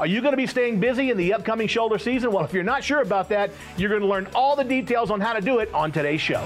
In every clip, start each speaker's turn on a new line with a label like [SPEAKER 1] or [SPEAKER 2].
[SPEAKER 1] Are you going to be staying busy in the upcoming shoulder season? Well, if you're not sure about that, you're going to learn all the details on how to do it on today's show.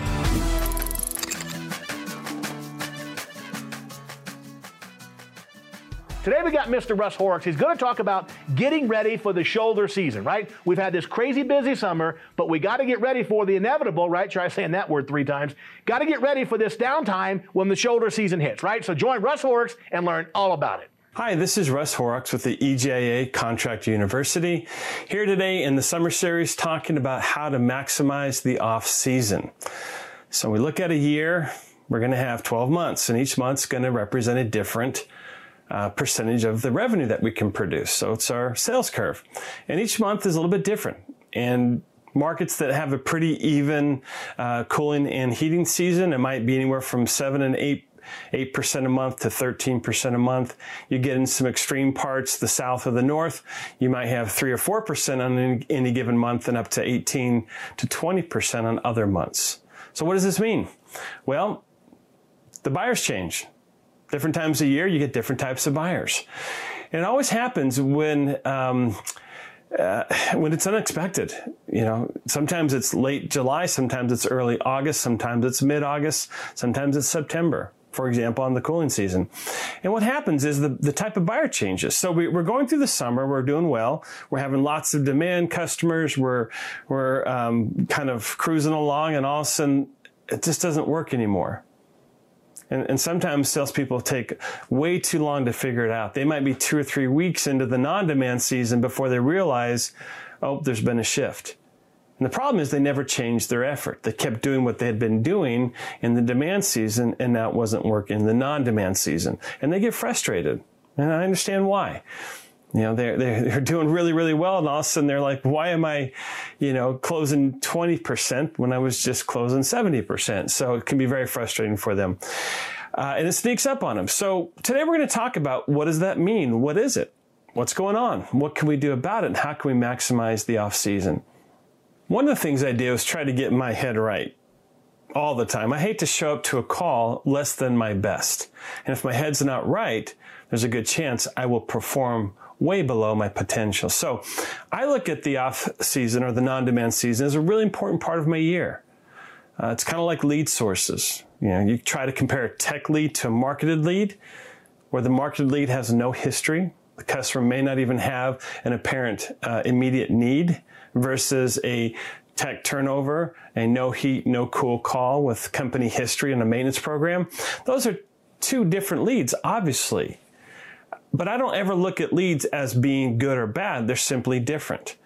[SPEAKER 1] Today we got Mr. Russ Horrocks. He's going to talk about getting ready for the shoulder season, right? We've had this crazy busy summer, but we got to get ready for the inevitable, right? Try saying that word three times. Got to get ready for this downtime when the shoulder season hits, right? So join Russ Horrocks and learn all about it.
[SPEAKER 2] Hi, this is Russ Horrocks with the EGIA Contract University. Here today in the summer series talking about how to maximize the off season. So we look at a year, we're going to have 12 months and each month's going to represent a different uh, percentage of the revenue that we can produce. So it's our sales curve. And each month is a little bit different. And markets that have a pretty even uh, cooling and heating season, it might be anywhere from seven and eight 8% a month to 13% a month. You get in some extreme parts, the south or the north, you might have 3 or 4% on any given month and up to 18 to 20% on other months. So what does this mean? Well, the buyers change. Different times a year, you get different types of buyers. And it always happens when, um, uh, when it's unexpected. You know, sometimes it's late July, sometimes it's early August, sometimes it's mid August, sometimes it's September for example, on the cooling season. And what happens is the, the type of buyer changes. So we, are going through the summer, we're doing well, we're having lots of demand customers, we're, we're um, kind of cruising along, and all of a sudden it just doesn't work anymore. And, and, sometimes salespeople take way too long to figure it out. They might be two or three weeks into the non-demand season before they realize, oh, there's been a shift. And the problem is they never changed their effort. They kept doing what they had been doing in the demand season and that wasn't working in the non-demand season. And they get frustrated. And I understand why. You know, they're, they're, doing really, really well. And all of a sudden they're like, why am I, you know, closing 20% when I was just closing 70%? So it can be very frustrating for them. Uh, and it sneaks up on them. So today we're going to talk about what does that mean? What is it? What's going on? What can we do about it? And how can we maximize the off season? One of the things I do is try to get my head right all the time. I hate to show up to a call less than my best. And if my head's not right, there's a good chance I will perform way below my potential. So I look at the off season or the non-demand season as a really important part of my year. Uh, it's kind of like lead sources. You know, you try to compare a tech lead to a marketed lead where the marketed lead has no history. The customer may not even have an apparent uh, immediate need versus a tech turnover, a no heat, no cool call with company history and a maintenance program. Those are two different leads, obviously. But I don't ever look at leads as being good or bad. They're simply different.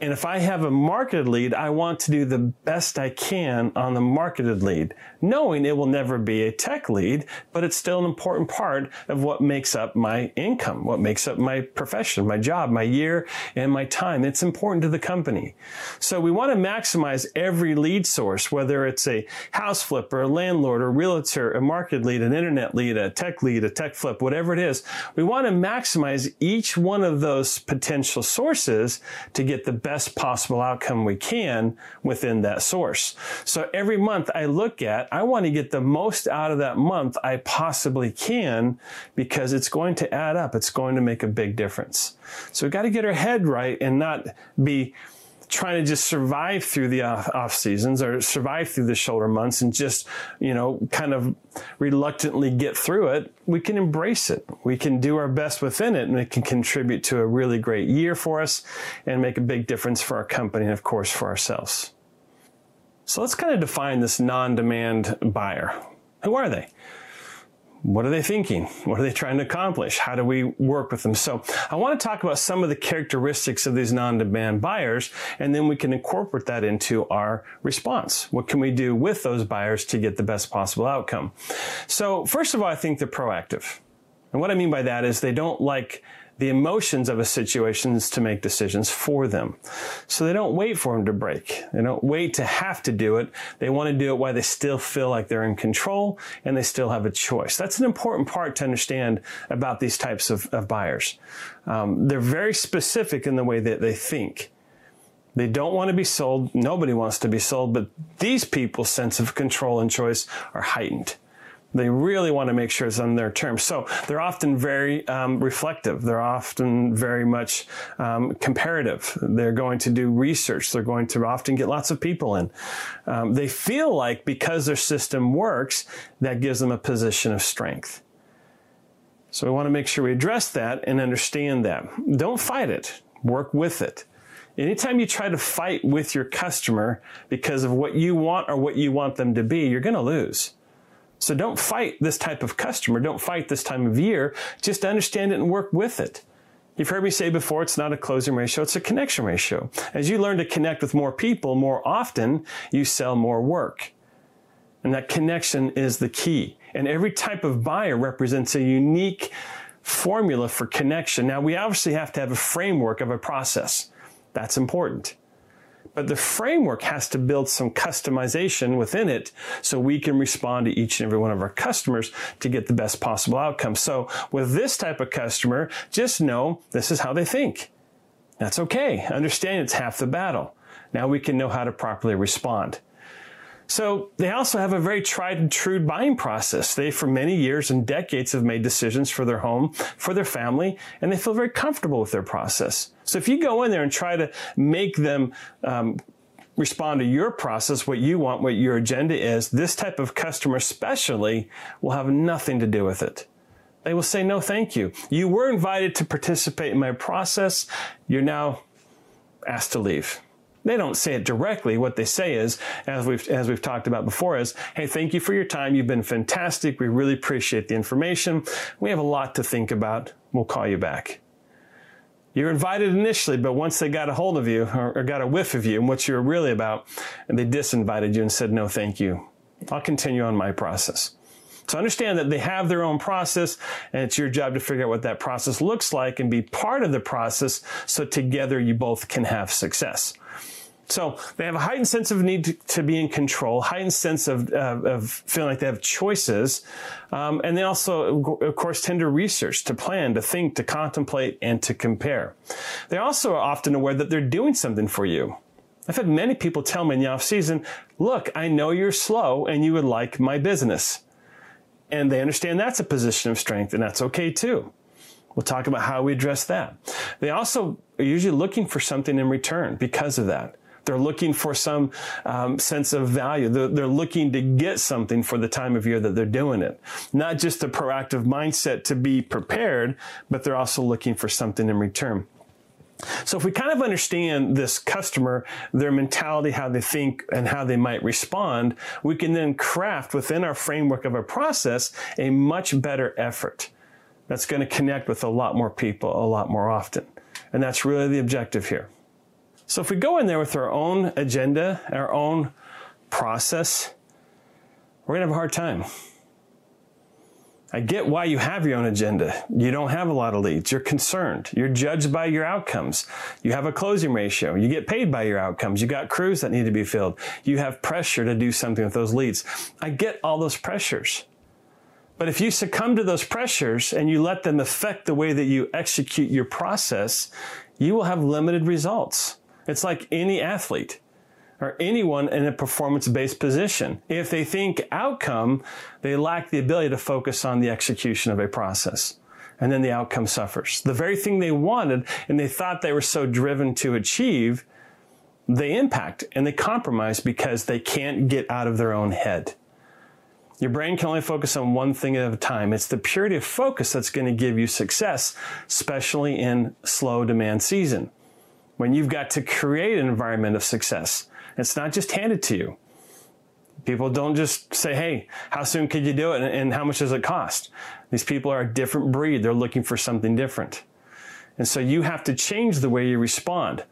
[SPEAKER 2] And if I have a marketed lead, I want to do the best I can on the marketed lead, knowing it will never be a tech lead, but it's still an important part of what makes up my income, what makes up my profession, my job, my year, and my time. It's important to the company. So we want to maximize every lead source, whether it's a house flipper, a landlord, a realtor, a market lead, an internet lead, a tech lead, a tech flip, whatever it is. We want to maximize each one of those potential sources to get the best possible outcome we can within that source. So every month I look at, I want to get the most out of that month I possibly can because it's going to add up. It's going to make a big difference. So we've got to get our head right and not be trying to just survive through the off, seasons or survive through the shoulder months and just, you know, kind of reluctantly get through it, we can embrace it. We can do our best within it and it can contribute to a really great year for us and make a big difference for our company and of course for ourselves. So let's kind of define this non-demand buyer. Who are they? What are they thinking? What are they trying to accomplish? How do we work with them? So I want to talk about some of the characteristics of these non-demand buyers, and then we can incorporate that into our response. What can we do with those buyers to get the best possible outcome? So first of all, I think they're proactive. And what I mean by that is they don't like the emotions of a situation to make decisions for them. So they don't wait for them to break. They don't wait to have to do it. They want to do it while they still feel like they're in control and they still have a choice. That's an important part to understand about these types of, of buyers. Um, they're very specific in the way that they think. They don't want to be sold. Nobody wants to be sold, but these people's sense of control and choice are heightened. They really want to make sure it's on their terms. So they're often very um, reflective. They're often very much um, comparative. They're going to do research. They're going to often get lots of people in. Um, they feel like because their system works, that gives them a position of strength. So we want to make sure we address that and understand that. Don't fight it. Work with it. Anytime you try to fight with your customer because of what you want or what you want them to be, you're going to lose. So don't fight this type of customer. Don't fight this time of year. Just understand it and work with it. You've heard me say before, it's not a closing ratio, it's a connection ratio. As you learn to connect with more people more often, you sell more work. And that connection is the key. And every type of buyer represents a unique formula for connection. Now, we obviously have to have a framework of a process. That's important. But the framework has to build some customization within it so we can respond to each and every one of our customers to get the best possible outcome. So with this type of customer, just know this is how they think. That's okay. Understand it's half the battle. Now we can know how to properly respond. So they also have a very tried and true buying process. They, for many years and decades, have made decisions for their home, for their family, and they feel very comfortable with their process. So if you go in there and try to make them um, respond to your process, what you want, what your agenda is, this type of customer especially will have nothing to do with it. They will say, no, thank you. You were invited to participate in my process. You're now asked to leave. They don't say it directly. What they say is, as we've, as we've talked about before, is, hey, thank you for your time. You've been fantastic. We really appreciate the information. We have a lot to think about. We'll call you back. You're invited initially, but once they got a hold of you or, or got a whiff of you and what you were really about, and they disinvited you and said, no, thank you. I'll continue on my process. So understand that they have their own process and it's your job to figure out what that process looks like and be part of the process so together you both can have success. So they have a heightened sense of need to, to be in control, heightened sense of, uh, of feeling like they have choices. Um, and they also, of course, tend to research, to plan, to think, to contemplate, and to compare. They also are often aware that they're doing something for you. I've had many people tell me in the off season, look, I know you're slow and you would like my business. And they understand that's a position of strength and that's okay too. We'll talk about how we address that. They also are usually looking for something in return because of that. They're looking for some um, sense of value. They're, they're, looking to get something for the time of year that they're doing it. Not just a proactive mindset to be prepared, but they're also looking for something in return. So if we kind of understand this customer, their mentality, how they think, and how they might respond, we can then craft within our framework of a process a much better effort that's going to connect with a lot more people a lot more often. And that's really the objective here. So if we go in there with our own agenda, our own process, we're going to have a hard time. I get why you have your own agenda. You don't have a lot of leads. You're concerned. You're judged by your outcomes. You have a closing ratio. You get paid by your outcomes. You got crews that need to be filled. You have pressure to do something with those leads. I get all those pressures. But if you succumb to those pressures and you let them affect the way that you execute your process, you will have limited results. It's like any athlete or anyone in a performance based position. If they think outcome, they lack the ability to focus on the execution of a process. And then the outcome suffers. The very thing they wanted and they thought they were so driven to achieve, they impact and they compromise because they can't get out of their own head. Your brain can only focus on one thing at a time. It's the purity of focus that's going to give you success, especially in slow demand season when you've got to create an environment of success. It's not just handed to you. People don't just say, hey, how soon could you do it and how much does it cost? These people are a different breed. They're looking for something different. And so you have to change the way you respond.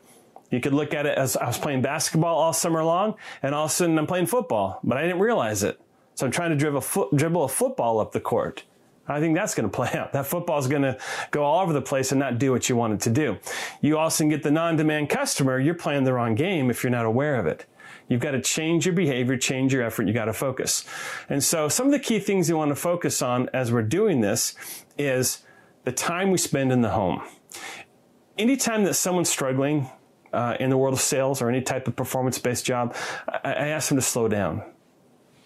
[SPEAKER 2] You could look at it as I was playing basketball all summer long and all of a sudden I'm playing football, but I didn't realize it. So I'm trying to dribble a, foot, dribble a football up the court. I think that's going to play out. That football is going to go all over the place and not do what you want it to do. You also get the non-demand customer. You're playing the wrong game if you're not aware of it. You've got to change your behavior, change your effort. You got to focus. And so some of the key things you want to focus on as we're doing this is the time we spend in the home. Anytime that someone's struggling uh, in the world of sales or any type of performance-based job, I, I ask them to slow down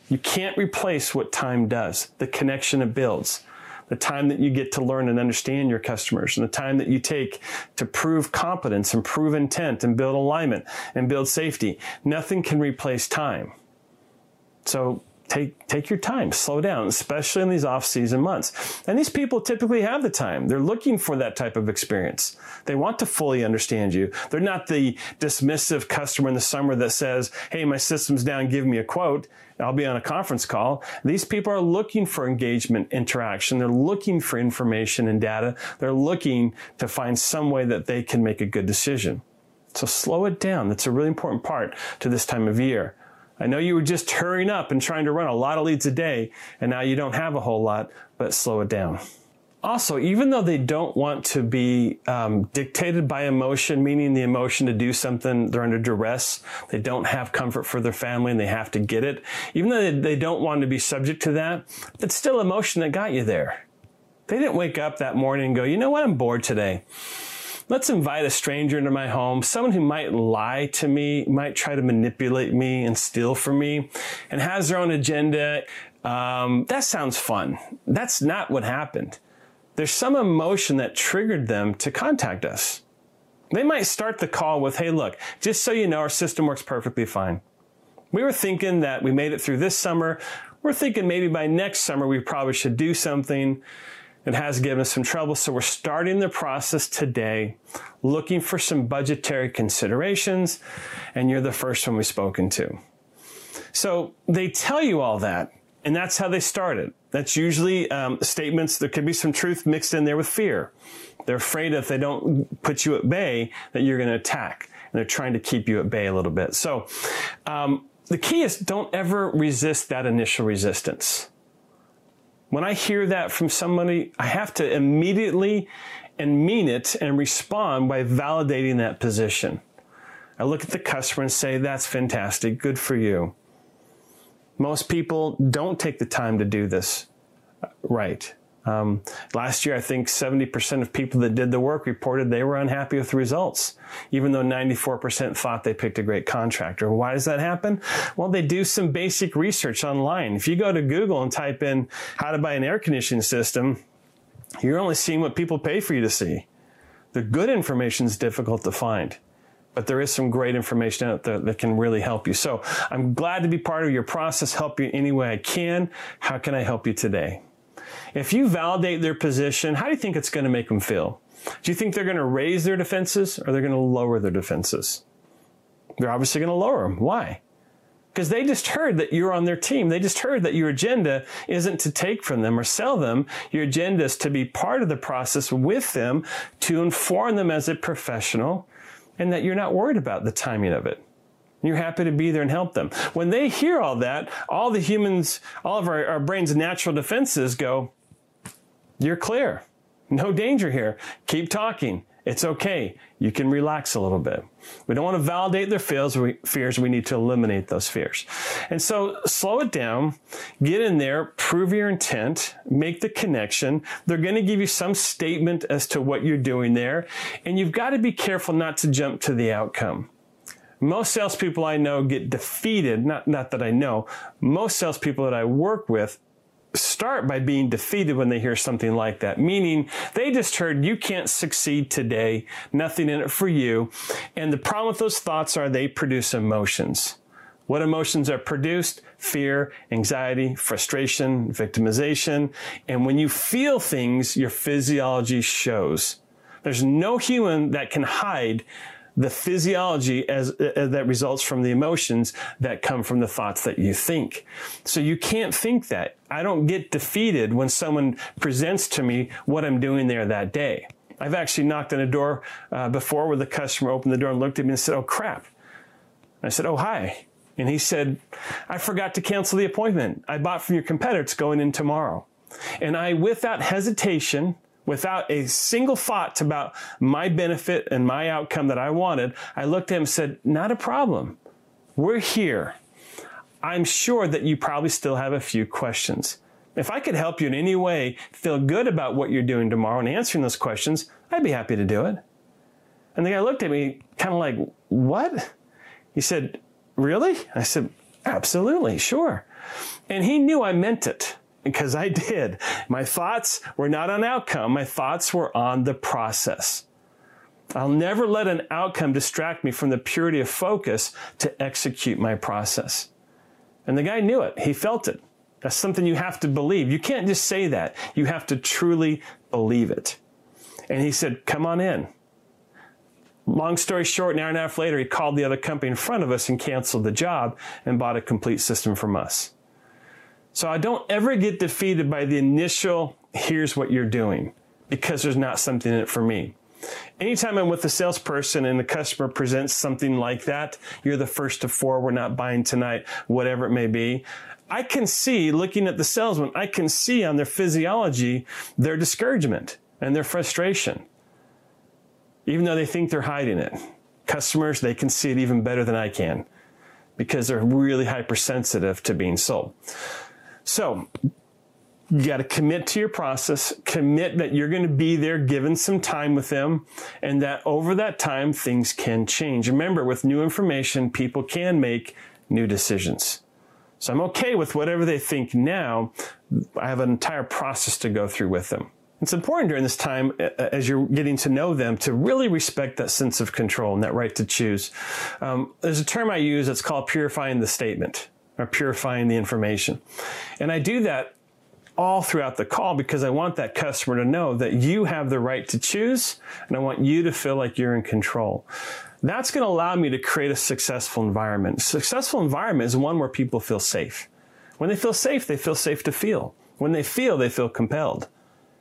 [SPEAKER 2] You can't replace what time does, the connection it builds, the time that you get to learn and understand your customers, and the time that you take to prove competence and prove intent and build alignment and build safety. Nothing can replace time. So take take your time, slow down, especially in these off-season months. And these people typically have the time. They're looking for that type of experience. They want to fully understand you. They're not the dismissive customer in the summer that says, "Hey, my system's down, give me a quote." I'll be on a conference call. These people are looking for engagement, interaction. They're looking for information and data. They're looking to find some way that they can make a good decision. So slow it down. That's a really important part to this time of year. I know you were just hurrying up and trying to run a lot of leads a day, and now you don't have a whole lot, but slow it down. Also, even though they don't want to be um, dictated by emotion, meaning the emotion to do something, they're under duress, they don't have comfort for their family and they have to get it, even though they, they don't want to be subject to that, it's still emotion that got you there. They didn't wake up that morning and go, you know what, I'm bored today let's invite a stranger into my home, someone who might lie to me, might try to manipulate me and steal from me, and has their own agenda. Um, that sounds fun. That's not what happened. There's some emotion that triggered them to contact us. They might start the call with, hey, look, just so you know, our system works perfectly fine. We were thinking that we made it through this summer. We're thinking maybe by next summer we probably should do something. It has given us some trouble. So we're starting the process today, looking for some budgetary considerations, and you're the first one we've spoken to. So they tell you all that, and that's how they started. That's usually um, statements. There could be some truth mixed in there with fear. They're afraid if they don't put you at bay that you're going to attack, and they're trying to keep you at bay a little bit. So um, the key is don't ever resist that initial resistance. When I hear that from somebody, I have to immediately and mean it and respond by validating that position. I look at the customer and say, that's fantastic. Good for you. Most people don't take the time to do this right. Um, last year, I think 70% of people that did the work reported they were unhappy with the results, even though 94% thought they picked a great contractor. Why does that happen? Well, they do some basic research online. If you go to Google and type in how to buy an air conditioning system, you're only seeing what people pay for you to see. The good information is difficult to find but there is some great information out there that can really help you. So I'm glad to be part of your process, help you any way I can. How can I help you today? If you validate their position, how do you think it's going to make them feel? Do you think they're going to raise their defenses or they're going to lower their defenses? They're obviously going to lower them. Why? Because they just heard that you're on their team. They just heard that your agenda isn't to take from them or sell them. Your agenda is to be part of the process with them to inform them as a professional and that you're not worried about the timing of it. You're happy to be there and help them. When they hear all that, all the humans, all of our, our brain's natural defenses go, You're clear. No danger here. Keep talking. It's okay. You can relax a little bit. We don't want to validate their fears. We, need to eliminate those fears. And so slow it down, get in there, prove your intent, make the connection. They're going to give you some statement as to what you're doing there. And you've got to be careful not to jump to the outcome. Most salespeople I know get defeated, not, not that I know, most salespeople that I work with start by being defeated when they hear something like that, meaning they just heard you can't succeed today, nothing in it for you. And the problem with those thoughts are they produce emotions. What emotions are produced? Fear, anxiety, frustration, victimization. And when you feel things, your physiology shows. There's no human that can hide the physiology as, that results from the emotions that come from the thoughts that you think. So you can't think that. I don't get defeated when someone presents to me what I'm doing there that day. I've actually knocked on a door uh, before where the customer opened the door and looked at me and said, "Oh crap." I said, "Oh hi." And he said, "I forgot to cancel the appointment. I bought from your competitor. It's going in tomorrow." And I, without hesitation, without a single thought about my benefit and my outcome that I wanted, I looked at him and said, Not a problem. We're here. I'm sure that you probably still have a few questions. If I could help you in any way feel good about what you're doing tomorrow and answering those questions, I'd be happy to do it. And the guy looked at me kind of like, What? He said, Really? I said, Absolutely, sure. And he knew I meant it because I did. My thoughts were not on outcome, my thoughts were on the process. I'll never let an outcome distract me from the purity of focus to execute my process. And the guy knew it. He felt it. That's something you have to believe. You can't just say that. You have to truly believe it. And he said, Come on in. Long story short, an hour and a half later, he called the other company in front of us and canceled the job and bought a complete system from us. So I don't ever get defeated by the initial, here's what you're doing, because there's not something in it for me. Anytime I'm with a salesperson and the customer presents something like that, you're the first to four, we're not buying tonight, whatever it may be. I can see, looking at the salesman, I can see on their physiology their discouragement and their frustration, even though they think they're hiding it. Customers, they can see it even better than I can because they're really hypersensitive to being sold. So, you got to commit to your process, commit that you're going to be there given some time with them, and that over that time, things can change. Remember, with new information, people can make new decisions. So I'm okay with whatever they think now. I have an entire process to go through with them. It's important during this time, as you're getting to know them, to really respect that sense of control and that right to choose. Um, there's a term I use that's called purifying the statement or purifying the information. And I do that all throughout the call because I want that customer to know that you have the right to choose and I want you to feel like you're in control. That's going to allow me to create a successful environment. successful environment is one where people feel safe. When they feel safe, they feel safe to feel. When they feel, they feel compelled.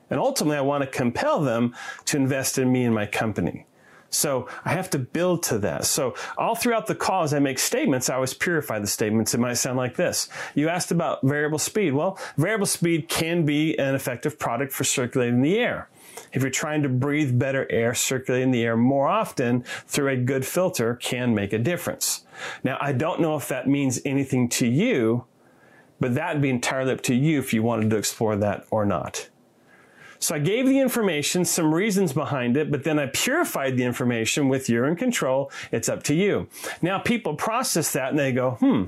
[SPEAKER 2] And ultimately, I want to compel them to invest in me and my company. So I have to build to that. So all throughout the call, as I make statements, I always purify the statements. It might sound like this. You asked about variable speed. Well, variable speed can be an effective product for circulating the air. If you're trying to breathe better air, circulating the air more often through a good filter can make a difference. Now, I don't know if that means anything to you, but that'd be entirely up to you if you wanted to explore that or not. So I gave the information, some reasons behind it, but then I purified the information with in control. It's up to you. Now people process that and they go, hmm,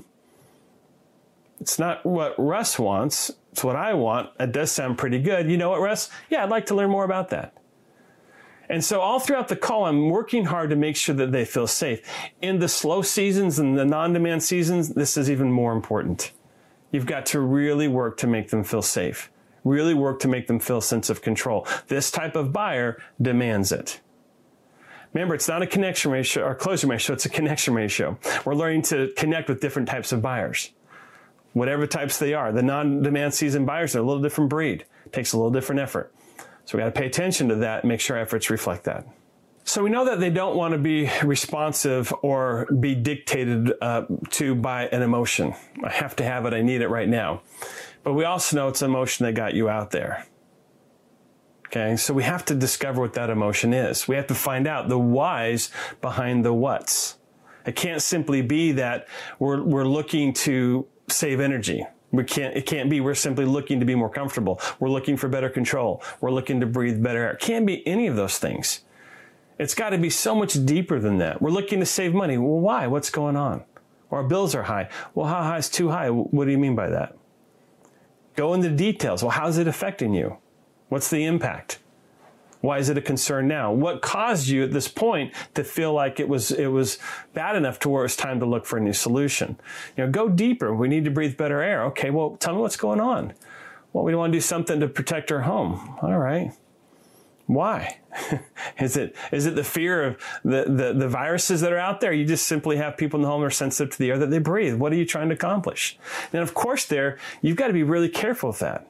[SPEAKER 2] it's not what Russ wants. It's what I want. It does sound pretty good. You know what, Russ? Yeah, I'd like to learn more about that. And so all throughout the call, I'm working hard to make sure that they feel safe. In the slow seasons and the non-demand seasons, this is even more important. You've got to really work to make them feel safe really work to make them feel a sense of control. This type of buyer demands it. Remember, it's not a connection ratio or closure ratio, it's a connection ratio. We're learning to connect with different types of buyers, whatever types they are. The non demand season buyers are a little different breed, takes a little different effort. So we got to pay attention to that and make sure efforts reflect that. So we know that they don't want to be responsive or be dictated uh, to by an emotion. I have to have it, I need it right now. But we also know it's emotion that got you out there. Okay, so we have to discover what that emotion is. We have to find out the whys behind the whats. It can't simply be that we're, we're looking to save energy. We can't, it can't be we're simply looking to be more comfortable. We're looking for better control. We're looking to breathe better air. It can't be any of those things. It's got to be so much deeper than that. We're looking to save money. Well, why? What's going on? Our bills are high. Well, how high is too high? What do you mean by that? Go into details. Well, how's it affecting you? What's the impact? Why is it a concern now? What caused you at this point to feel like it was it was bad enough to where it's time to look for a new solution? You know, go deeper. We need to breathe better air. Okay, well, tell me what's going on. Well, we want to do something to protect our home. All right. Why? is it is it the fear of the, the, the, viruses that are out there? You just simply have people in the home are sensitive to the air that they breathe. What are you trying to accomplish? And of course, there you've got to be really careful with that.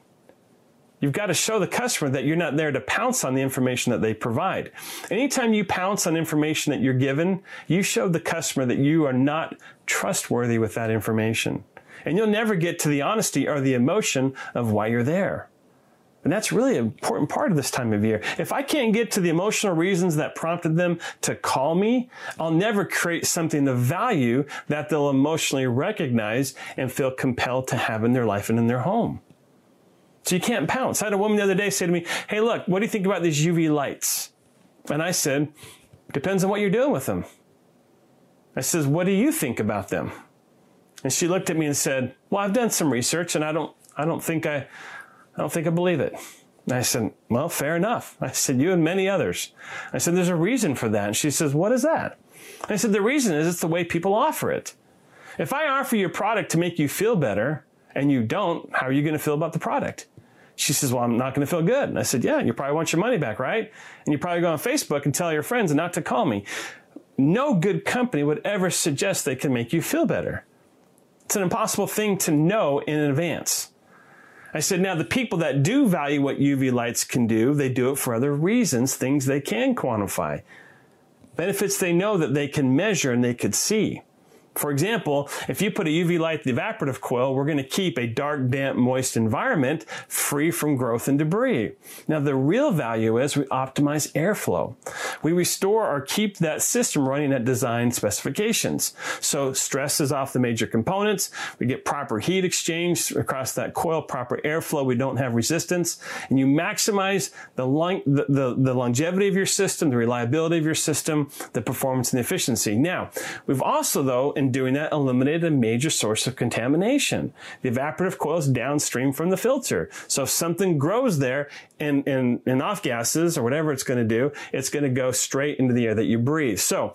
[SPEAKER 2] You've got to show the customer that you're not there to pounce on the information that they provide. Anytime you pounce on information that you're given, you show the customer that you are not trustworthy with that information. And you'll never get to the honesty or the emotion of why you're there. And that's really an important part of this time of year. If I can't get to the emotional reasons that prompted them to call me, I'll never create something of value that they'll emotionally recognize and feel compelled to have in their life and in their home. So you can't pounce. I had a woman the other day say to me, Hey, look, what do you think about these UV lights? And I said, Depends on what you're doing with them. I says, What do you think about them? And she looked at me and said, "Well, I've done some research, and I don't, I don't think I, I don't think I believe it." And I said, "Well, fair enough." I said, "You and many others." I said, "There's a reason for that." And she says, "What is that?" I said, "The reason is it's the way people offer it. If I offer you a product to make you feel better, and you don't, how are you going to feel about the product?" She says, Well, I'm not going to feel good. And I said, Yeah, you probably want your money back, right? And you probably go on Facebook and tell your friends not to call me. No good company would ever suggest they can make you feel better. It's an impossible thing to know in advance. I said, now the people that do value what UV lights can do, they do it for other reasons, things they can quantify, benefits they know that they can measure and they could see. For example, if you put a UV light in the evaporative coil, we're going to keep a dark, damp, moist environment free from growth and debris. Now, the real value is we optimize airflow. We restore or keep that system running at design specifications. So stress is off the major components. We get proper heat exchange across that coil, proper airflow. We don't have resistance and you maximize the, long, the, the, the longevity of your system, the reliability of your system, the performance and the efficiency. Now, we've also though, in doing that, eliminated a major source of contamination. The evaporative coil is downstream from the filter. So if something grows there and, and, and off gases or whatever it's going to do, it's going to go straight into the air that you breathe. So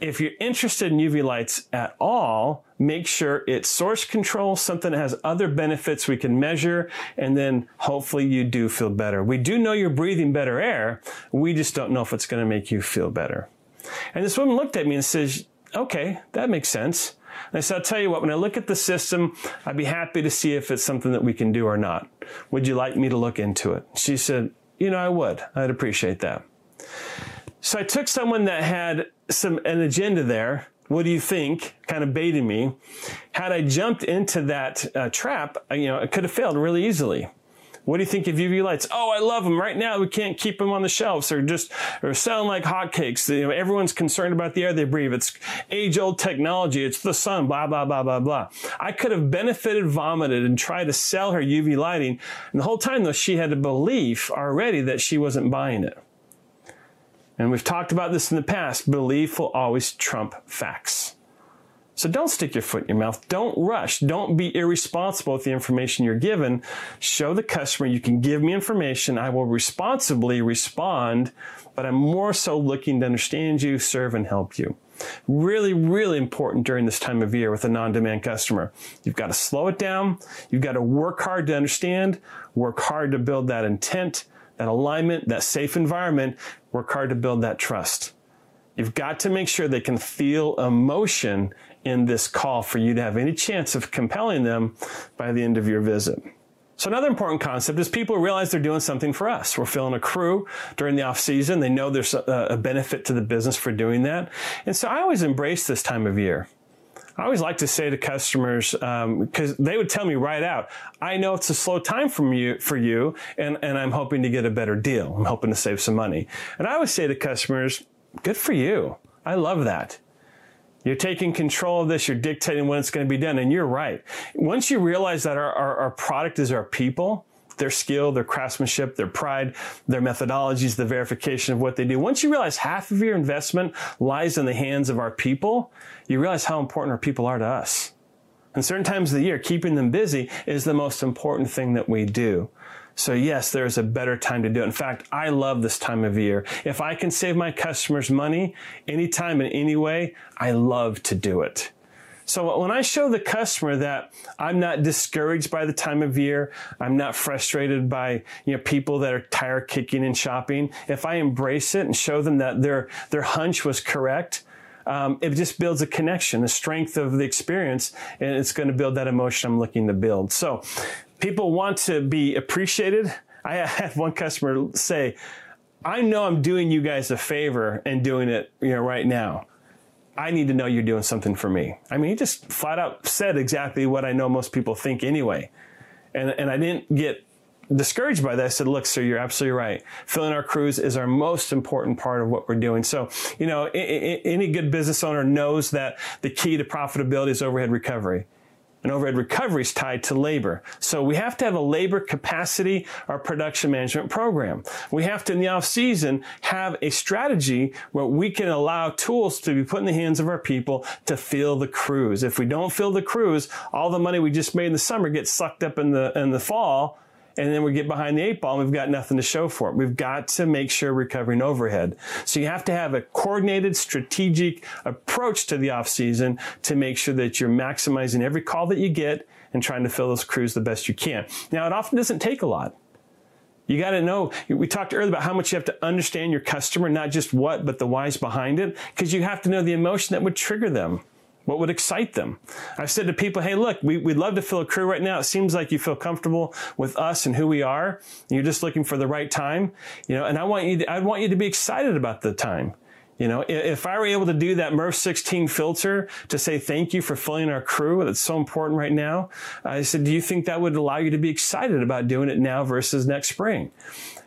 [SPEAKER 2] if you're interested in UV lights at all, make sure it's source control, something that has other benefits we can measure, and then hopefully you do feel better. We do know you're breathing better air. We just don't know if it's going to make you feel better. And this woman looked at me and says, okay, that makes sense. And I said, I'll tell you what, when I look at the system, I'd be happy to see if it's something that we can do or not. Would you like me to look into it? She said, you know, I would. I'd appreciate that. So I took someone that had some, an agenda there. What do you think? Kind of baiting me. Had I jumped into that uh, trap, you know, it could have failed really easily. What do you think of UV lights? Oh, I love them. Right now, we can't keep them on the shelves. They're just, they're selling like hotcakes. You know, everyone's concerned about the air they breathe. It's age old technology. It's the sun, blah, blah, blah, blah, blah. I could have benefited, vomited, and tried to sell her UV lighting. And the whole time, though, she had a belief already that she wasn't buying it. And we've talked about this in the past. Belief will always trump facts. So don't stick your foot in your mouth. Don't rush. Don't be irresponsible with the information you're given. Show the customer you can give me information. I will responsibly respond, but I'm more so looking to understand you, serve, and help you. Really, really important during this time of year with a non-demand customer. You've got to slow it down. You've got to work hard to understand, work hard to build that intent, that alignment, that safe environment, work hard to build that trust. You've got to make sure they can feel emotion in this call for you to have any chance of compelling them by the end of your visit. So another important concept is people realize they're doing something for us. We're filling a crew during the off season. They know there's a, a benefit to the business for doing that. And so I always embrace this time of year. I always like to say to customers because um, they would tell me right out, "I know it's a slow time from you for you, and and I'm hoping to get a better deal. I'm hoping to save some money." And I always say to customers, "Good for you. I love that." You're taking control of this. You're dictating when it's going to be done. And you're right. Once you realize that our, our, our product is our people, their skill, their craftsmanship, their pride, their methodologies, the verification of what they do. Once you realize half of your investment lies in the hands of our people, you realize how important our people are to us. And certain times of the year, keeping them busy is the most important thing that we do. So yes, there's a better time to do it. In fact, I love this time of year. If I can save my customers money anytime in any way, I love to do it. So when I show the customer that I'm not discouraged by the time of year, I'm not frustrated by you know people that are tire kicking and shopping. If I embrace it and show them that their their hunch was correct, um, it just builds a connection, the strength of the experience, and it's going to build that emotion I'm looking to build. So people want to be appreciated. I had one customer say, I know I'm doing you guys a favor and doing it, you know, right now. I need to know you're doing something for me. I mean, he just flat out said exactly what I know most people think anyway. And, and I didn't get discouraged by that. I said, look, sir, you're absolutely right. Filling our crews is our most important part of what we're doing. So, you know, any good business owner knows that the key to profitability is overhead recovery and overhead recovery is tied to labor. So we have to have a labor capacity or production management program. We have to, in the off season, have a strategy where we can allow tools to be put in the hands of our people to fill the crews. If we don't fill the crews, all the money we just made in the summer gets sucked up in the, in the fall and then we get behind the eight ball and we've got nothing to show for it. We've got to make sure we're covering overhead. So you have to have a coordinated strategic approach to the off season to make sure that you're maximizing every call that you get and trying to fill those crews the best you can. Now, it often doesn't take a lot. You got to know, we talked earlier about how much you have to understand your customer, not just what, but the whys behind it, because you have to know the emotion that would trigger them. What would excite them? I've said to people, hey, look, we, would love to fill a crew right now. It seems like you feel comfortable with us and who we are. you're just looking for the right time, you know, and I want you to, I want you to be excited about the time. You know, if I were able to do that MERV 16 filter to say thank you for filling our crew, that's so important right now. I said, do you think that would allow you to be excited about doing it now versus next spring?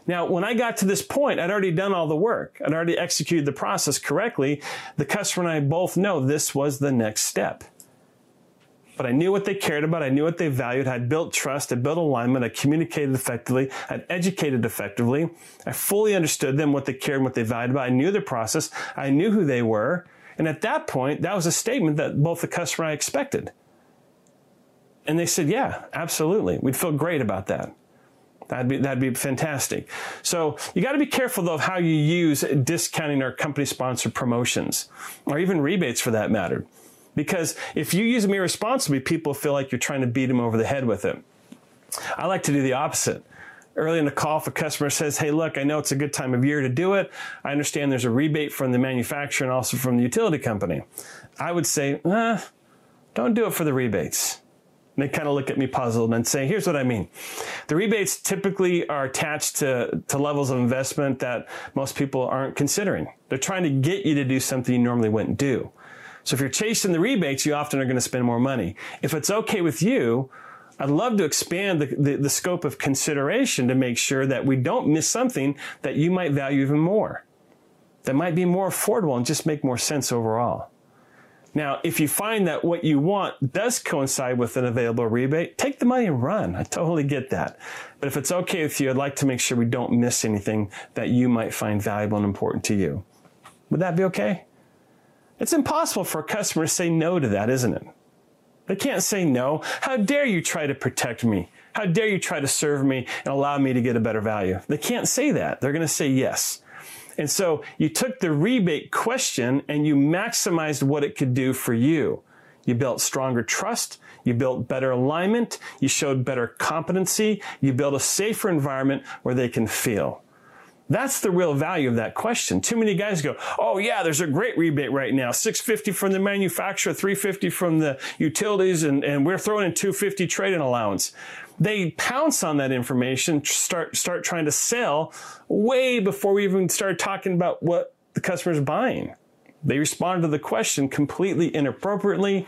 [SPEAKER 2] Now, when I got to this point, I'd already done all the work. I'd already executed the process correctly. The customer and I both know this was the next step. But I knew what they cared about. I knew what they valued. I'd built trust. I built alignment. I communicated effectively. I'd educated effectively. I fully understood them, what they cared and what they valued about. I knew their process. I knew who they were. And at that point, that was a statement that both the customer and I expected. And they said, yeah, absolutely. We'd feel great about that. That'd be, that'd be fantastic. So you got to be careful though of how you use discounting or company sponsored promotions or even rebates for that matter. Because if you use them irresponsibly, people feel like you're trying to beat them over the head with it. I like to do the opposite. Early in the call, if a customer says, Hey, look, I know it's a good time of year to do it. I understand there's a rebate from the manufacturer and also from the utility company. I would say, nah, don't do it for the rebates they kind of look at me puzzled and say, here's what I mean. The rebates typically are attached to, to levels of investment that most people aren't considering. They're trying to get you to do something you normally wouldn't do. So if you're chasing the rebates, you often are going to spend more money. If it's okay with you, I'd love to expand the, the, the scope of consideration to make sure that we don't miss something that you might value even more. That might be more affordable and just make more sense overall. Now, if you find that what you want does coincide with an available rebate, take the money and run. I totally get that. But if it's okay with you, I'd like to make sure we don't miss anything that you might find valuable and important to you. Would that be okay? It's impossible for a customer to say no to that, isn't it? They can't say no. How dare you try to protect me? How dare you try to serve me and allow me to get a better value? They can't say that. They're going to say yes. And so you took the rebate question and you maximized what it could do for you. You built stronger trust. You built better alignment. You showed better competency. You built a safer environment where they can feel. That's the real value of that question. Too many guys go, "Oh yeah, there's a great rebate right now. 650 from the manufacturer, 350 from the utilities and, and we're throwing in 250 trade-in allowance." They pounce on that information, start start trying to sell way before we even start talking about what the customer's buying. They responded to the question completely inappropriately,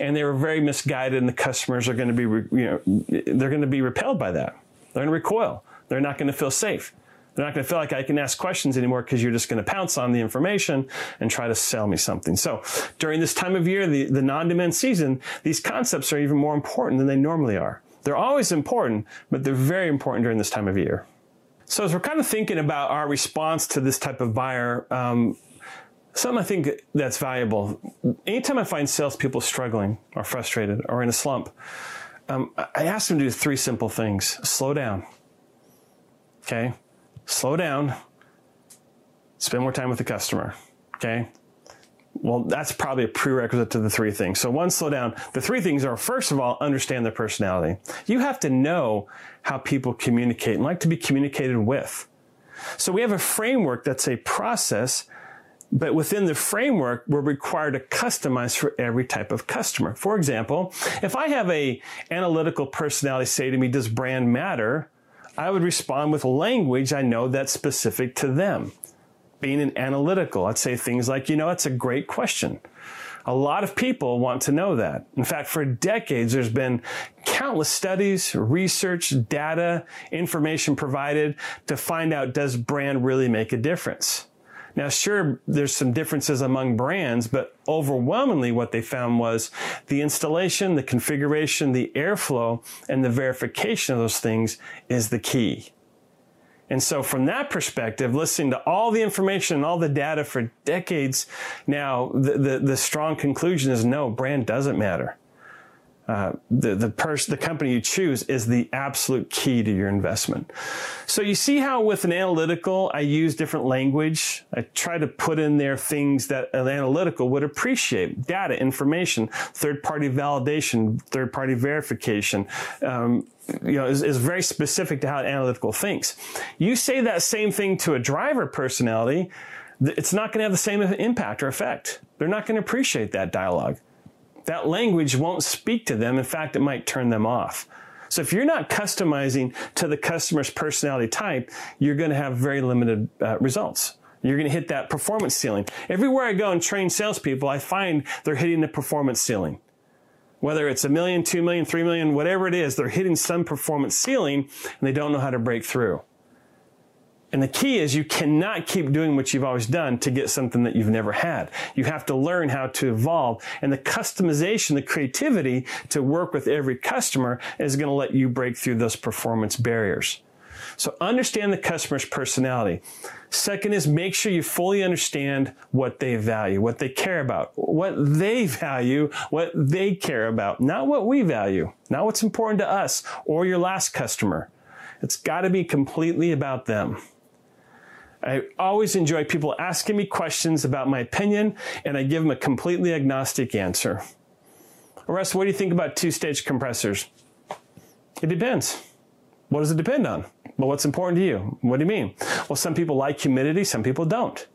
[SPEAKER 2] and they were very misguided. And the customers are going to be, you know, they're going to be repelled by that. They're going to recoil. They're not going to feel safe. They're not going to feel like I can ask questions anymore because you're just going to pounce on the information and try to sell me something. So during this time of year, the, the non-demand season, these concepts are even more important than they normally are. They're always important, but they're very important during this time of year. So as we're kind of thinking about our response to this type of buyer, um, something I think that's valuable. Anytime I find salespeople struggling or frustrated or in a slump, um, I ask them to do three simple things: slow down. Okay, slow down. Spend more time with the customer. Okay, well, that's probably a prerequisite to the three things. So one, slow down. The three things are, first of all, understand their personality. You have to know how people communicate and like to be communicated with. So we have a framework that's a process, but within the framework, we're required to customize for every type of customer. For example, if I have a analytical personality say to me, does brand matter? I would respond with language I know that's specific to them being an analytical. I'd say things like, you know, that's a great question. A lot of people want to know that. In fact, for decades, there's been countless studies, research, data, information provided to find out does brand really make a difference? Now, sure, there's some differences among brands, but overwhelmingly what they found was the installation, the configuration, the airflow, and the verification of those things is the key. And so from that perspective, listening to all the information and all the data for decades now, the, the, the strong conclusion is no, brand doesn't matter. Uh, the the person, the company you choose is the absolute key to your investment. So you see how with an analytical, I use different language. I try to put in there things that an analytical would appreciate: data, information, third-party validation, third-party verification. Um, you know, is, is very specific to how an analytical thinks. You say that same thing to a driver personality, it's not going to have the same impact or effect. They're not going to appreciate that dialogue that language won't speak to them. In fact, it might turn them off. So if you're not customizing to the customer's personality type, you're going to have very limited uh, results. You're going to hit that performance ceiling. Everywhere I go and train salespeople, I find they're hitting the performance ceiling. Whether it's a million, two million, three million, whatever it is, they're hitting some performance ceiling and they don't know how to break through. And the key is you cannot keep doing what you've always done to get something that you've never had. You have to learn how to evolve. And the customization, the creativity to work with every customer is going to let you break through those performance barriers. So understand the customer's personality. Second is make sure you fully understand what they value, what they care about, what they value, what they care about, not what we value, not what's important to us or your last customer. It's got to be completely about them. I always enjoy people asking me questions about my opinion, and I give them a completely agnostic answer. Russ, what do you think about two stage compressors? It depends. What does it depend on? Well, what's important to you? What do you mean? Well, some people like humidity, some people don't.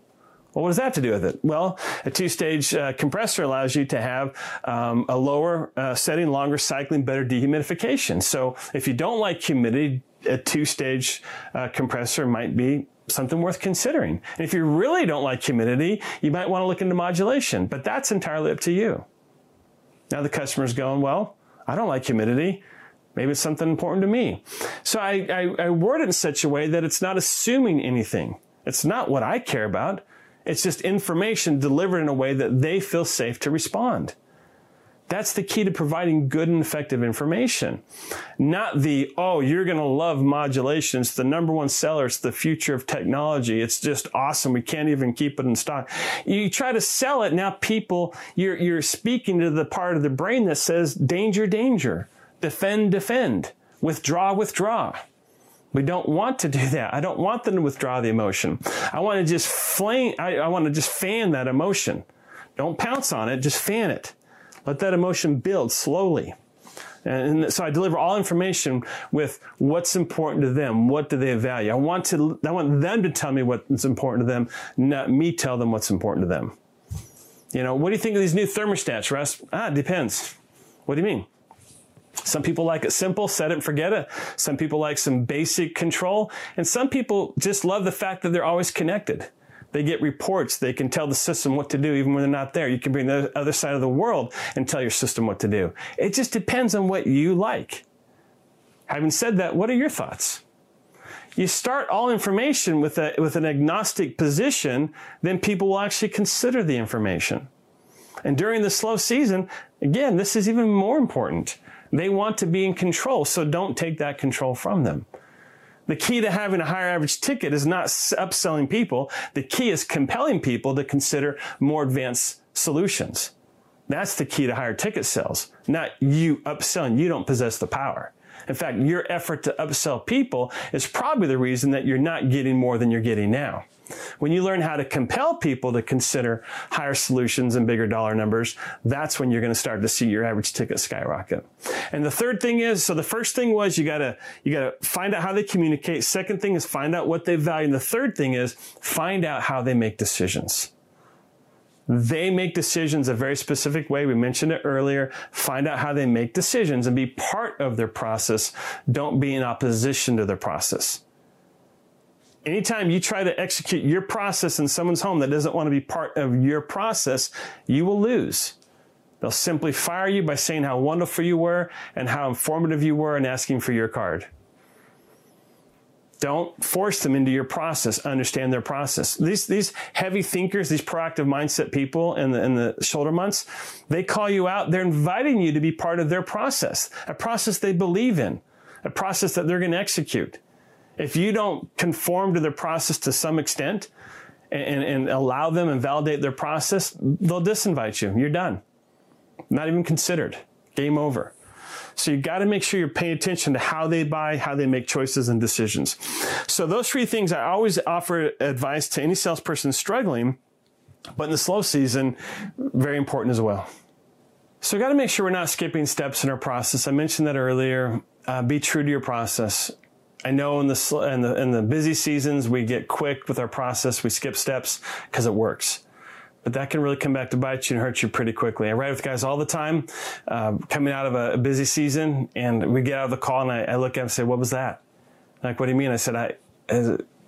[SPEAKER 2] Well, what does that have to do with it? Well, a two-stage uh, compressor allows you to have um, a lower uh, setting, longer cycling, better dehumidification. So if you don't like humidity, a two-stage uh, compressor might be something worth considering. And if you really don't like humidity, you might want to look into modulation, but that's entirely up to you. Now the customer's going, well, I don't like humidity. Maybe it's something important to me. So I, I, I word it in such a way that it's not assuming anything. It's not what I care about. It's just information delivered in a way that they feel safe to respond. That's the key to providing good and effective information. Not the, oh, you're going to love modulation. It's the number one seller. It's the future of technology. It's just awesome. We can't even keep it in stock. You try to sell it. Now people, you're, you're speaking to the part of the brain that says danger, danger, defend, defend, withdraw, withdraw. We don't want to do that. I don't want them to withdraw the emotion. I want to just flame, I, I want to just fan that emotion. Don't pounce on it, just fan it. Let that emotion build slowly. And so I deliver all information with what's important to them. What do they value? I want to, I want them to tell me what's important to them, not me tell them what's important to them. You know, what do you think of these new thermostats, Russ? Ah, depends. What do you mean? Some people like it simple, set it and forget it. Some people like some basic control. And some people just love the fact that they're always connected. They get reports. They can tell the system what to do even when they're not there. You can bring the other side of the world and tell your system what to do. It just depends on what you like. Having said that, what are your thoughts? You start all information with, a, with an agnostic position, then people will actually consider the information. And during the slow season, again, this is even more important. They want to be in control, so don't take that control from them. The key to having a higher average ticket is not upselling people. The key is compelling people to consider more advanced solutions. That's the key to higher ticket sales, not you upselling. You don't possess the power. In fact, your effort to upsell people is probably the reason that you're not getting more than you're getting now. When you learn how to compel people to consider higher solutions and bigger dollar numbers, that's when you're going to start to see your average ticket skyrocket. And the third thing is, so the first thing was you gotta, you gotta find out how they communicate. Second thing is find out what they value. And the third thing is find out how they make decisions. They make decisions a very specific way. We mentioned it earlier. Find out how they make decisions and be part of their process. Don't be in opposition to their process. Anytime you try to execute your process in someone's home that doesn't want to be part of your process, you will lose. They'll simply fire you by saying how wonderful you were and how informative you were and asking for your card. Don't force them into your process. Understand their process. These these heavy thinkers, these proactive mindset people in the in the shoulder months, they call you out. They're inviting you to be part of their process, a process they believe in, a process that they're going to execute. If you don't conform to their process to some extent and, and allow them and validate their process, they'll disinvite you. You're done. Not even considered. Game over. So you got to make sure you're paying attention to how they buy, how they make choices and decisions. So those three things I always offer advice to any salesperson struggling, but in the slow season, very important as well. So we got to make sure we're not skipping steps in our process. I mentioned that earlier. Uh, be true to your process. I know in the, in the in the busy seasons we get quick with our process. We skip steps because it works but that can really come back to bite you and hurt you pretty quickly. I ride with guys all the time, uh, coming out of a, a, busy season, and we get out of the call, and I, I look at them and say, "What was that?" Like, what do you mean? I said, "I,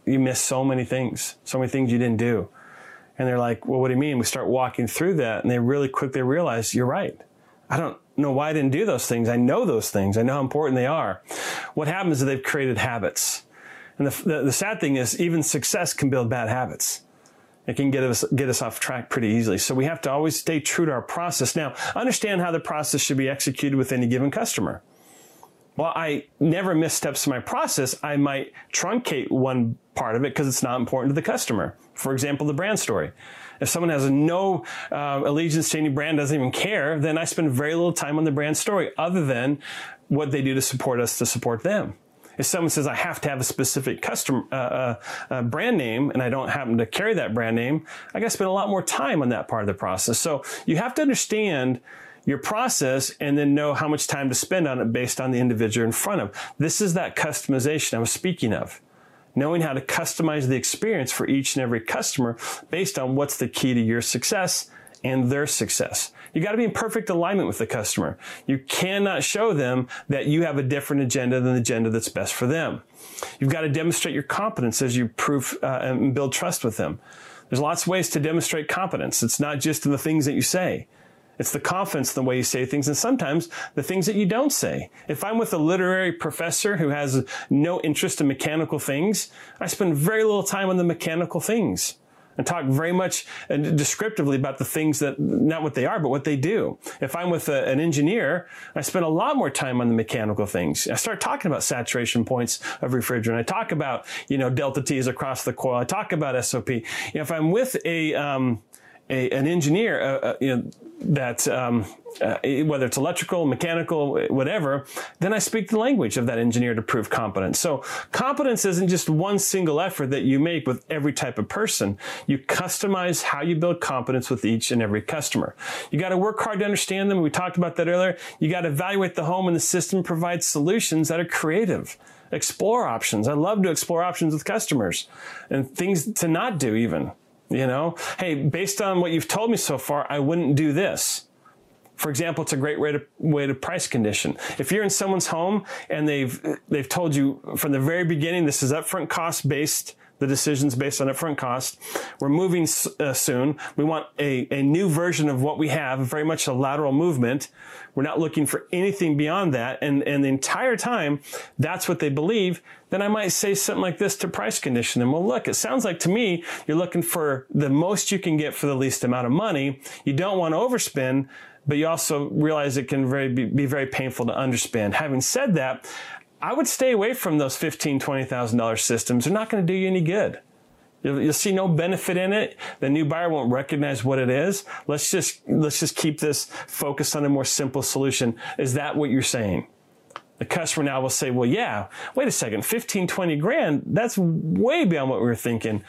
[SPEAKER 2] you missed so many things, so many things you didn't do," and they're like, "Well, what do you mean?" We start walking through that, and they really quickly realize, "You're right. I don't." know why I didn't do those things. I know those things. I know how important they are. What happens is they've created habits. And the, the, the sad thing is even success can build bad habits it can get us get us off track pretty easily. So we have to always stay true to our process. Now, understand how the process should be executed with any given customer. Well, I never miss steps in my process. I might truncate one part of it because it's not important to the customer. For example, the brand story. If someone has no uh, allegiance to any brand, doesn't even care, then I spend very little time on the brand story other than what they do to support us to support them. If someone says I have to have a specific custom uh, uh, uh, brand name and I don't happen to carry that brand name, I got to spend a lot more time on that part of the process. So you have to understand your process and then know how much time to spend on it based on the individual in front of. This is that customization I was speaking of. Knowing how to customize the experience for each and every customer based on what's the key to your success and their success. You got to be in perfect alignment with the customer. You cannot show them that you have a different agenda than the agenda that's best for them. You've got to demonstrate your competence as you prove uh, and build trust with them. There's lots of ways to demonstrate competence. It's not just in the things that you say. It's the confidence in the way you say things and sometimes the things that you don't say. If I'm with a literary professor who has no interest in mechanical things, I spend very little time on the mechanical things and talk very much uh, descriptively about the things that, not what they are, but what they do. If I'm with a, an engineer, I spend a lot more time on the mechanical things. I start talking about saturation points of refrigerant. I talk about, you know, delta T's across the coil. I talk about SOP. You know, if I'm with a, um, a, an engineer, uh, uh, you know, that um, uh, whether it's electrical, mechanical, whatever, then I speak the language of that engineer to prove competence. So competence isn't just one single effort that you make with every type of person. You customize how you build competence with each and every customer. You got to work hard to understand them. We talked about that earlier. You got to evaluate the home and the system provide solutions that are creative explore options. I love to explore options with customers and things to not do even. You know, hey, based on what you've told me so far, I wouldn't do this. For example, it's a great way to way to price condition. If you're in someone's home and they've they've told you from the very beginning this is upfront cost based the decisions based on upfront cost. We're moving uh, soon. We want a, a new version of what we have, very much a lateral movement. We're not looking for anything beyond that. And, and the entire time, that's what they believe. Then I might say something like this to price condition them. Well, look, it sounds like to me, you're looking for the most you can get for the least amount of money. You don't want to overspend, but you also realize it can very, be, be very painful to underspend. Having said that, I would stay away from those fifteen, twenty thousand dollar systems. They're not going to do you any good. You'll, you'll, see no benefit in it. The new buyer won't recognize what it is. Let's just let's just keep this focused on a more simple solution. Is that what you're saying? The customer now will say, well, yeah, wait a second, 15, 20 grand, that's way beyond what we were thinking.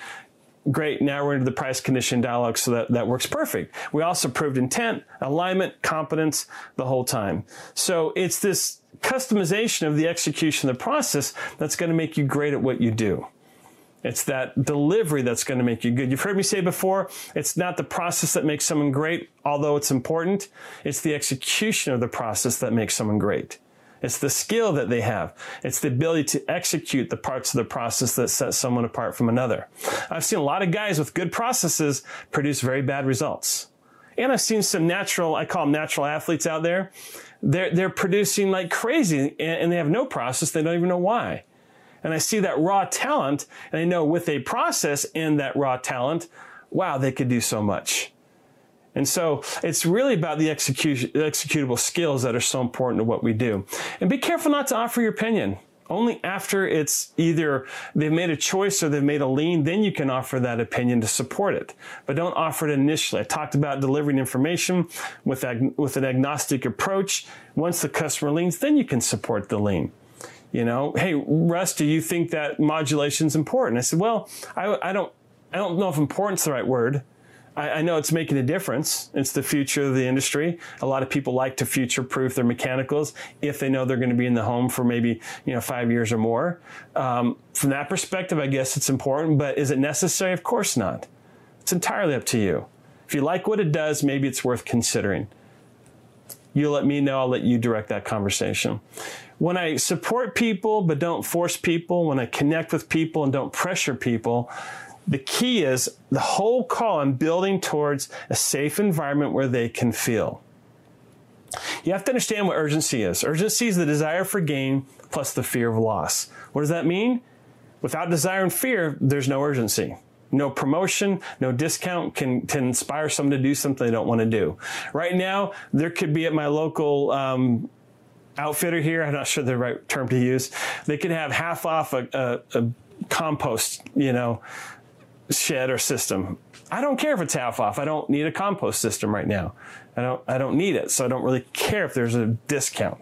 [SPEAKER 2] Great, now we're into the price condition dialogue, so that, that works perfect. We also proved intent, alignment, competence the whole time. So it's this customization of the execution of the process that's going to make you great at what you do. It's that delivery that's going to make you good. You've heard me say before, it's not the process that makes someone great, although it's important. It's the execution of the process that makes someone great. It's the skill that they have. It's the ability to execute the parts of the process that set someone apart from another. I've seen a lot of guys with good processes produce very bad results. And I've seen some natural, I call them natural athletes out there they're, they're producing like crazy and, they have no process. They don't even know why. and I see that raw talent, and I know with a process in that raw talent, wow, they could do so much. And so it's really about the execution, executable skills that are so important to what we do. And be careful not to offer your opinion. Only after it's either they've made a choice or they've made a lean, then you can offer that opinion to support it. But don't offer it initially. I talked about delivering information with, ag- with an agnostic approach. Once the customer leans, then you can support the lean you know, hey, Russ, do you think that modulation is important? I said, well, I, I, don't, I don't know if important's the right word. I, I, know it's making a difference. It's the future of the industry. A lot of people like to future proof their mechanicals if they know they're going to be in the home for maybe, you know, five years or more. Um, from that perspective, I guess it's important, but is it necessary? Of course not. It's entirely up to you. If you like what it does, maybe it's worth considering. You let me know, I'll let you direct that conversation. When I support people but don't force people, when I connect with people and don't pressure people, the key is the whole call I'm building towards a safe environment where they can feel. You have to understand what urgency is. Urgency is the desire for gain plus the fear of loss. What does that mean? Without desire and fear, there's no urgency. No promotion, no discount can, can inspire someone to do something they don't want to do. Right now, there could be at my local um, outfitter here, I'm not sure the right term to use, they could have half off a, a, a compost, you know, shed or system. I don't care if it's half off. I don't need a compost system right now. I don't, I don't need it. So I don't really care if there's a discount.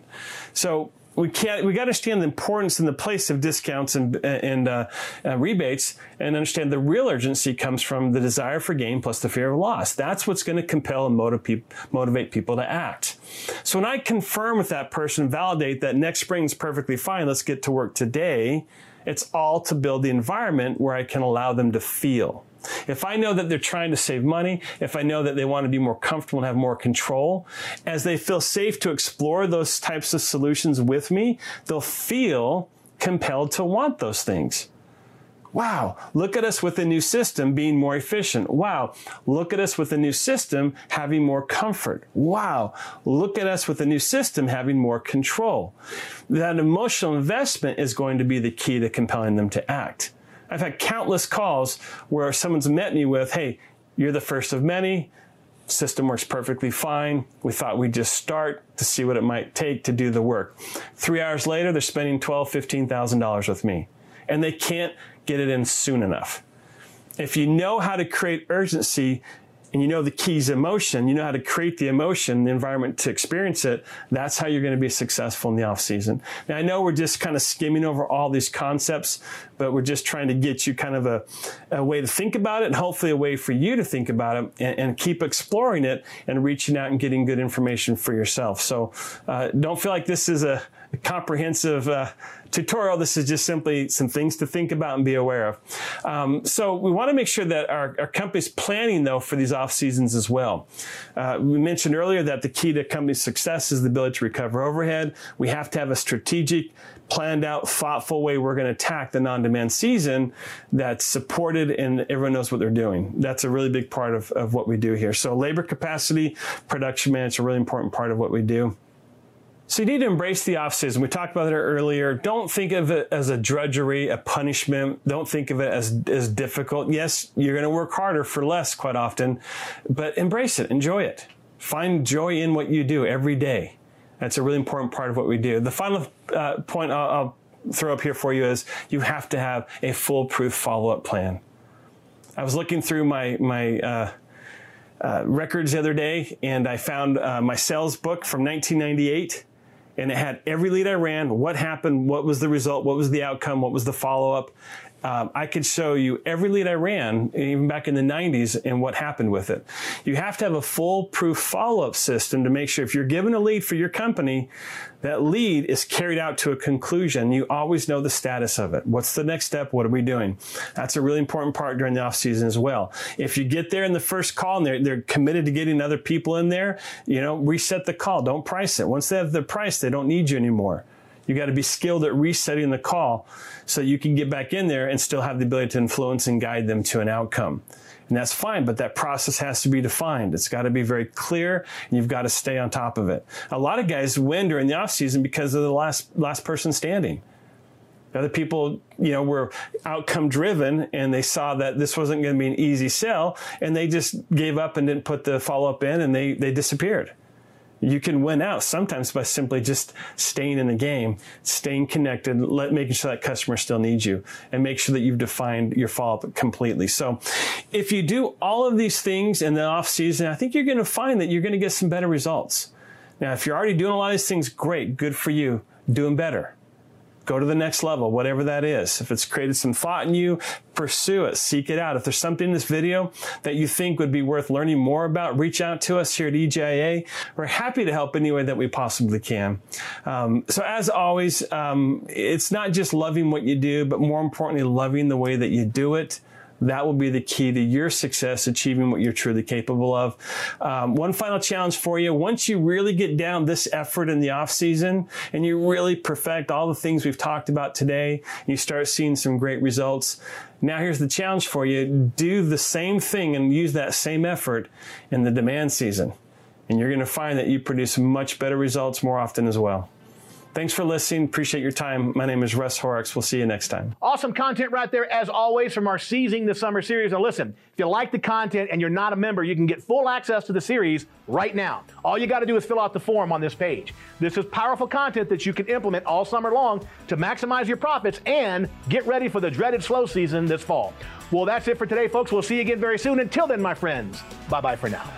[SPEAKER 2] So we can't, we got to understand the importance and the place of discounts and, and uh, uh, rebates and understand the real urgency comes from the desire for gain plus the fear of loss. That's what's going to compel and motivate, motivate people to act. So when I confirm with that person, validate that next spring is perfectly fine, let's get to work today it's all to build the environment where I can allow them to feel. If I know that they're trying to save money, if I know that they want to be more comfortable and have more control, as they feel safe to explore those types of solutions with me, they'll feel compelled to want those things. Wow, look at us with a new system being more efficient. Wow, look at us with a new system having more comfort. Wow, look at us with a new system having more control. That emotional investment is going to be the key to compelling them to act. I've had countless calls where someone's met me with, hey, you're the first of many. System works perfectly fine. We thought we'd just start to see what it might take to do the work. Three hours later, they're spending twelve, fifteen thousand dollars with me, and they can't get it in soon enough. If you know how to create urgency and you know the keys emotion, you know how to create the emotion, the environment to experience it, that's how you're going to be successful in the off season. Now I know we're just kind of skimming over all these concepts, but we're just trying to get you kind of a, a way to think about it and hopefully a way for you to think about it and, and keep exploring it and reaching out and getting good information for yourself. So uh, don't feel like this is a, comprehensive uh, tutorial. This is just simply some things to think about and be aware of. Um, so we want to make sure that our, our company's planning though for these off seasons as well. Uh, we mentioned earlier that the key to company success is the ability to recover overhead. We have to have a strategic planned out, thoughtful way we're going to attack the non-demand season that's supported and everyone knows what they're doing. That's a really big part of, of what we do here. So labor capacity, production management, a really important part of what we do. So you need to embrace the off season. We talked about it earlier. Don't think of it as a drudgery, a punishment. Don't think of it as, as difficult. Yes, you're going to work harder for less quite often, but embrace it. Enjoy it. Find joy in what you do every day. That's a really important part of what we do. The final uh, point I'll, I'll throw up here for you is you have to have a foolproof follow-up plan. I was looking through my, my, uh, uh, records the other day and I found uh, my sales book from 1998 and it had every lead I ran, what happened, what was the result, what was the outcome, what was the follow up. Um, I could show you every lead I ran, even back in the 90s, and what happened with it. You have to have a foolproof follow up system to make sure if you're given a lead for your company, that lead is carried out to a conclusion. You always know the status of it. What's the next step? What are we doing? That's a really important part during the off season as well. If you get there in the first call and they're, they're committed to getting other people in there, you know, reset the call. Don't price it. Once they have the price, they don't need you anymore. You got to be skilled at resetting the call so you can get back in there and still have the ability to influence and guide them to an outcome. And that's fine, but that process has to be defined. It's got to be very clear and you've got to stay on top of it. A lot of guys win during the off season because of the last, last person standing. Other people, you know, were outcome driven and they saw that this wasn't going to be an easy sell and they just gave up and didn't put the follow up in and they, they disappeared. You can win out sometimes by simply just staying in the game, staying connected, let, making sure that customer still needs you, and make sure that you've defined your follow up completely. So, if you do all of these things in the off season, I think you're going to find that you're going to get some better results. Now, if you're already doing a lot of these things, great, good for you. doing better go to the next level, whatever that is. If it's created some thought in you, pursue it, seek it out. If there's something in this video that you think would be worth learning more about, reach out to us here at EGIA. We're happy to help any way that we possibly can. Um, so as always, um, it's not just loving what you do, but more importantly, loving the way that you do it. That will be the key to your success achieving what you're truly capable of. Um, one final challenge for you. Once you really get down this effort in the off season and you really perfect all the things we've talked about today, you start seeing some great results. Now here's the challenge for you. Do the same thing and use that same effort in the demand season. And you're going to find that you produce much better results more often as well. Thanks for listening. Appreciate your time. My name is Russ Horrocks. We'll see you next time.
[SPEAKER 1] Awesome content right there, as always, from our Seizing the Summer series. Now, listen, if you like the content and you're not a member, you can get full access to the series right now. All you got to do is fill out the form on this page. This is powerful content that you can implement all summer long to maximize your profits and get ready for the dreaded slow season this fall. Well, that's it for today, folks. We'll see you again very soon. Until then, my friends, bye bye for now.